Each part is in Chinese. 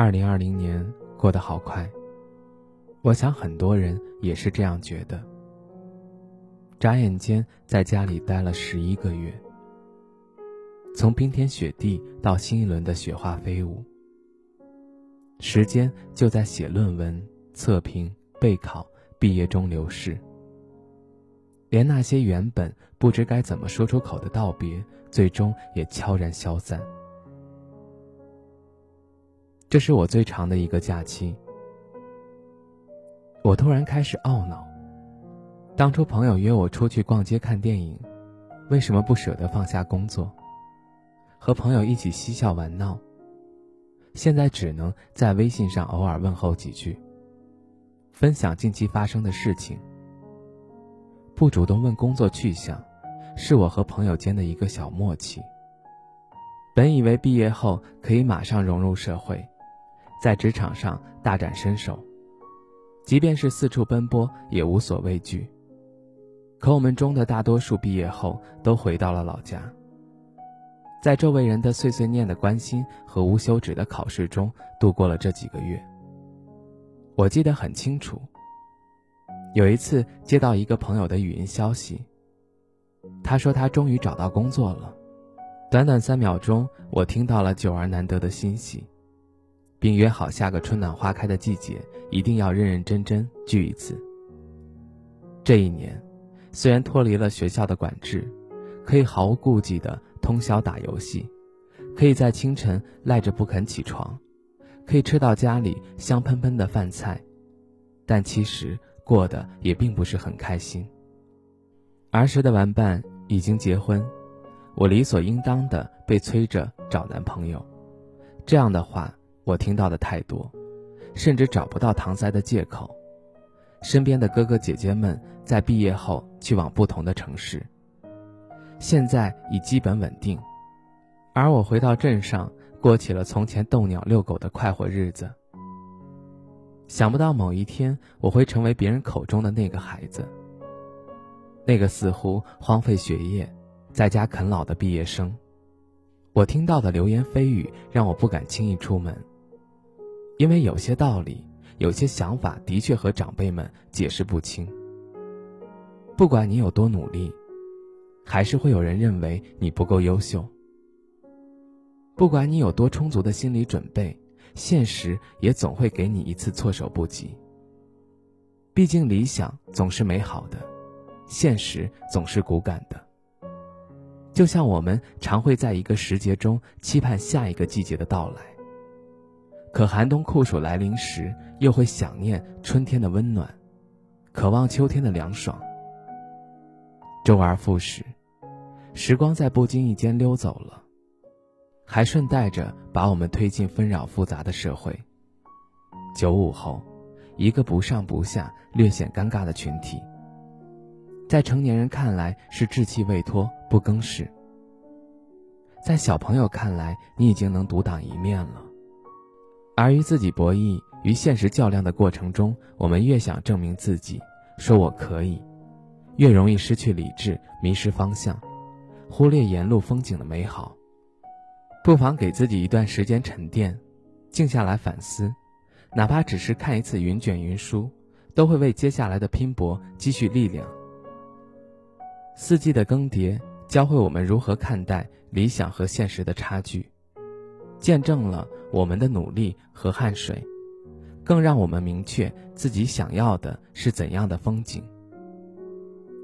二零二零年过得好快，我想很多人也是这样觉得。眨眼间，在家里待了十一个月，从冰天雪地到新一轮的雪花飞舞，时间就在写论文、测评、备考、毕业中流逝，连那些原本不知该怎么说出口的道别，最终也悄然消散。这是我最长的一个假期，我突然开始懊恼：当初朋友约我出去逛街看电影，为什么不舍得放下工作，和朋友一起嬉笑玩闹？现在只能在微信上偶尔问候几句，分享近期发生的事情，不主动问工作去向，是我和朋友间的一个小默契。本以为毕业后可以马上融入社会。在职场上大展身手，即便是四处奔波也无所畏惧。可我们中的大多数毕业后都回到了老家，在周围人的碎碎念的关心和无休止的考试中度过了这几个月。我记得很清楚，有一次接到一个朋友的语音消息，他说他终于找到工作了。短短三秒钟，我听到了久而难得的欣喜。并约好下个春暖花开的季节，一定要认认真真聚一次。这一年，虽然脱离了学校的管制，可以毫无顾忌的通宵打游戏，可以在清晨赖着不肯起床，可以吃到家里香喷喷的饭菜，但其实过得也并不是很开心。儿时的玩伴已经结婚，我理所应当的被催着找男朋友，这样的话。我听到的太多，甚至找不到搪塞的借口。身边的哥哥姐姐们在毕业后去往不同的城市，现在已基本稳定，而我回到镇上，过起了从前逗鸟遛狗的快活日子。想不到某一天我会成为别人口中的那个孩子，那个似乎荒废学业，在家啃老的毕业生。我听到的流言蜚语让我不敢轻易出门。因为有些道理，有些想法的确和长辈们解释不清。不管你有多努力，还是会有人认为你不够优秀。不管你有多充足的心理准备，现实也总会给你一次措手不及。毕竟理想总是美好的，现实总是骨感的。就像我们常会在一个时节中期盼下一个季节的到来。可寒冬酷暑来临时，又会想念春天的温暖，渴望秋天的凉爽。周而复始，时光在不经意间溜走了，还顺带着把我们推进纷扰复杂的社会。九五后，一个不上不下、略显尴尬的群体，在成年人看来是稚气未脱、不更事；在小朋友看来，你已经能独当一面了。而与自己博弈、与现实较量的过程中，我们越想证明自己，说我可以，越容易失去理智，迷失方向，忽略沿路风景的美好。不妨给自己一段时间沉淀，静下来反思，哪怕只是看一次云卷云舒，都会为接下来的拼搏积蓄力量。四季的更迭，教会我们如何看待理想和现实的差距。见证了我们的努力和汗水，更让我们明确自己想要的是怎样的风景。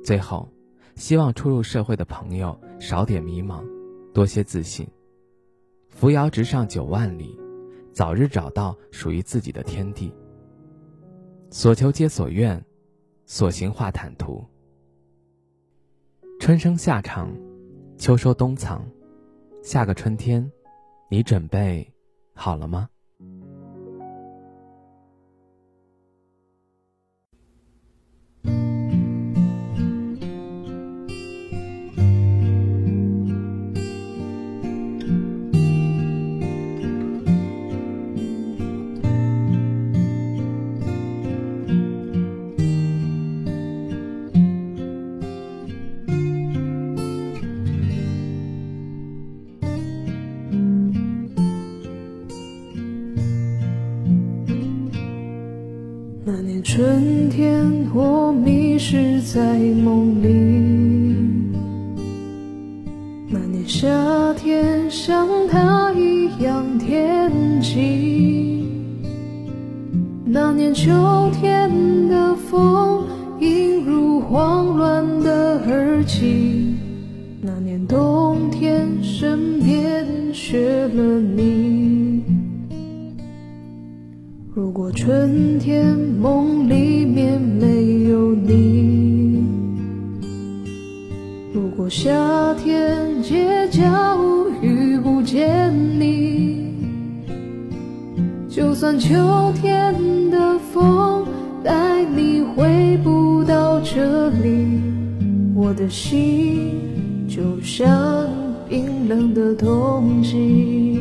最后，希望初入社会的朋友少点迷茫，多些自信，扶摇直上九万里，早日找到属于自己的天地。所求皆所愿，所行化坦途。春生夏长，秋收冬藏，下个春天。你准备好了吗？春天，我迷失在梦里。那年夏天，像他一样天气。那年秋天的风，映入慌乱的耳际。那年冬春天梦里面没有你，如果夏天街角遇不见你，就算秋天的风带你回不到这里，我的心就像冰冷的冬季。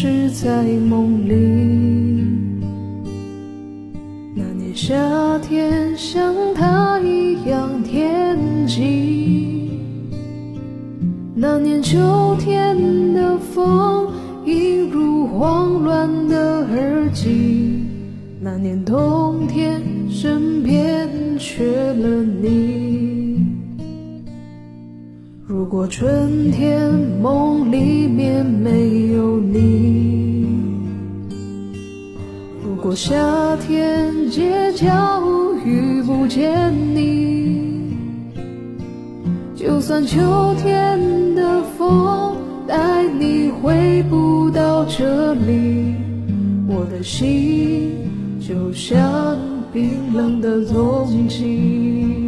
是在梦里。那年夏天，像他一样天际。那年秋天的风，映入慌乱的耳际。那年冬天，身边缺了你。如果春天梦里面没有你，如果夏天街角遇不见你，就算秋天的风带你回不到这里，我的心就像冰冷的冬季。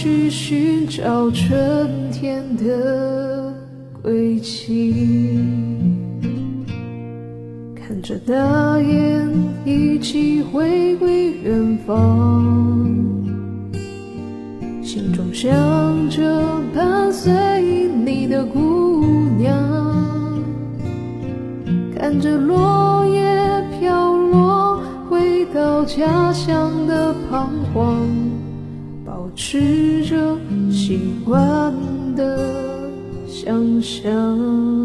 去寻找春天的轨迹？看着大雁一起回归远方，心中想着伴随你的姑娘，看着落叶飘落，回到家乡的彷徨。试着习惯的想象。